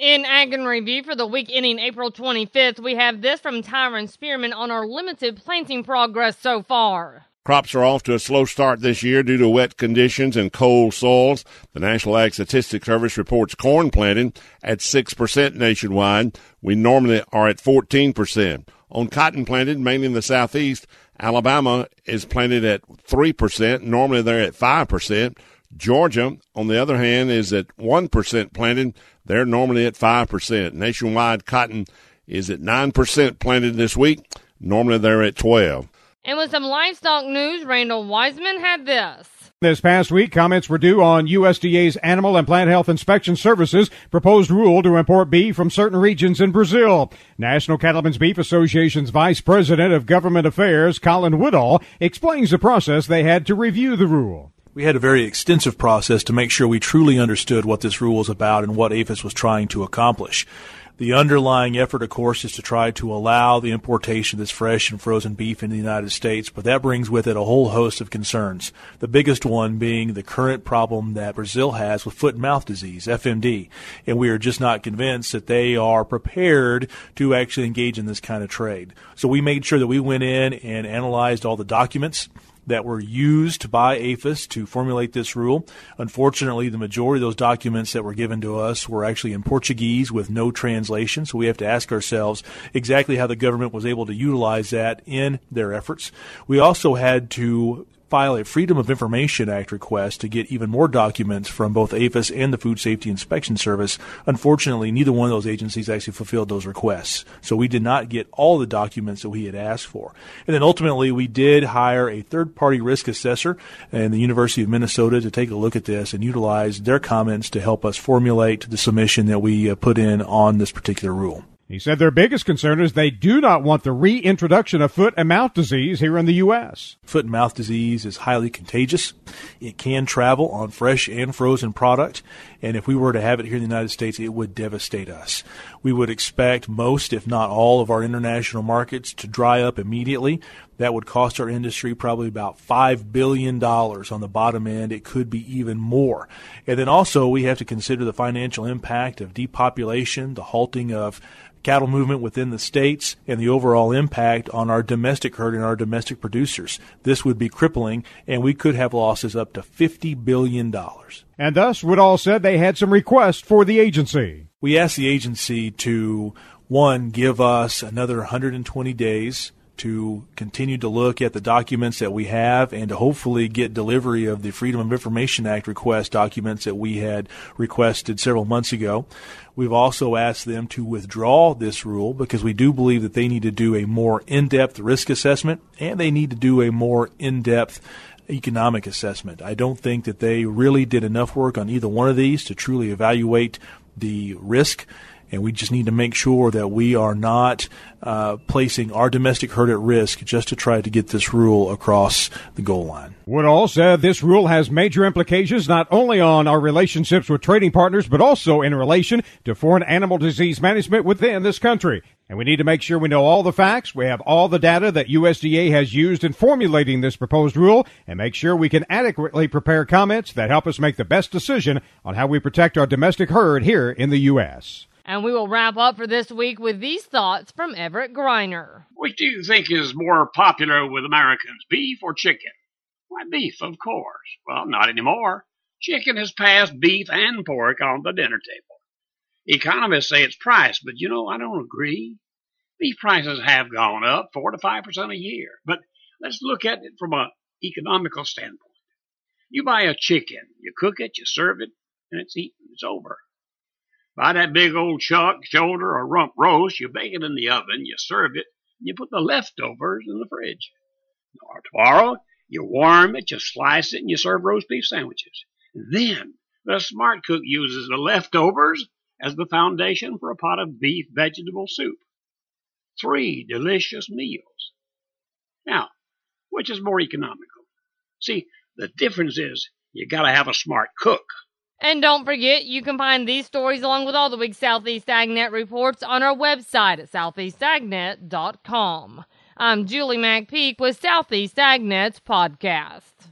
In Ag in Review for the week ending April 25th, we have this from Tyron Spearman on our limited planting progress so far. Crops are off to a slow start this year due to wet conditions and cold soils. The National Ag Statistics Service reports corn planting at 6% nationwide. We normally are at 14%. On cotton planted, mainly in the southeast, Alabama is planted at 3%. Normally they're at 5%. Georgia, on the other hand, is at 1% planted. They're normally at 5%. Nationwide cotton is at 9% planted this week. Normally they're at 12. And with some livestock news, Randall Wiseman had this. This past week, comments were due on USDA's Animal and Plant Health Inspection Services proposed rule to import beef from certain regions in Brazil. National Cattlemen's Beef Association's Vice President of Government Affairs, Colin Woodall, explains the process they had to review the rule. We had a very extensive process to make sure we truly understood what this rule was about and what APHIS was trying to accomplish. The underlying effort, of course, is to try to allow the importation of this fresh and frozen beef in the United States, but that brings with it a whole host of concerns. The biggest one being the current problem that Brazil has with foot and mouth disease, FMD, and we are just not convinced that they are prepared to actually engage in this kind of trade. So we made sure that we went in and analyzed all the documents that were used by APHIS to formulate this rule. Unfortunately, the majority of those documents that were given to us were actually in Portuguese with no translation, so we have to ask ourselves exactly how the government was able to utilize that in their efforts. We also had to file a Freedom of Information Act request to get even more documents from both APHIS and the Food Safety Inspection Service. Unfortunately, neither one of those agencies actually fulfilled those requests. So we did not get all the documents that we had asked for. And then ultimately, we did hire a third party risk assessor and the University of Minnesota to take a look at this and utilize their comments to help us formulate the submission that we uh, put in on this particular rule. He said their biggest concern is they do not want the reintroduction of foot and mouth disease here in the U.S. Foot and mouth disease is highly contagious. It can travel on fresh and frozen product. And if we were to have it here in the United States, it would devastate us. We would expect most, if not all, of our international markets to dry up immediately. That would cost our industry probably about $5 billion on the bottom end. It could be even more. And then also, we have to consider the financial impact of depopulation, the halting of cattle movement within the states and the overall impact on our domestic herd and our domestic producers. This would be crippling, and we could have losses up to $50 billion. And thus, Woodall said they had some requests for the agency. We asked the agency to, one, give us another 120 days to continue to look at the documents that we have and to hopefully get delivery of the Freedom of Information Act request documents that we had requested several months ago. We've also asked them to withdraw this rule because we do believe that they need to do a more in-depth risk assessment and they need to do a more in-depth economic assessment. I don't think that they really did enough work on either one of these to truly evaluate the risk and we just need to make sure that we are not uh, placing our domestic herd at risk just to try to get this rule across the goal line. Woodall said this rule has major implications not only on our relationships with trading partners, but also in relation to foreign animal disease management within this country. And we need to make sure we know all the facts, we have all the data that USDA has used in formulating this proposed rule, and make sure we can adequately prepare comments that help us make the best decision on how we protect our domestic herd here in the U.S. And we will wrap up for this week with these thoughts from Everett Griner. Which do you think is more popular with Americans, beef or chicken? Why, beef, of course. Well, not anymore. Chicken has passed beef and pork on the dinner table. Economists say it's price, but you know, I don't agree. Beef prices have gone up 4 to 5% a year. But let's look at it from an economical standpoint. You buy a chicken, you cook it, you serve it, and it's eaten. It's over. Buy that big old chuck, shoulder, or rump roast, you bake it in the oven, you serve it, and you put the leftovers in the fridge. Or tomorrow, you warm it, you slice it, and you serve roast beef sandwiches. Then, the smart cook uses the leftovers as the foundation for a pot of beef vegetable soup. Three delicious meals. Now, which is more economical? See, the difference is you gotta have a smart cook. And don't forget, you can find these stories along with all the week's Southeast AgNet reports on our website at southeastagnet.com. I'm Julie McPeak with Southeast AgNet's podcast.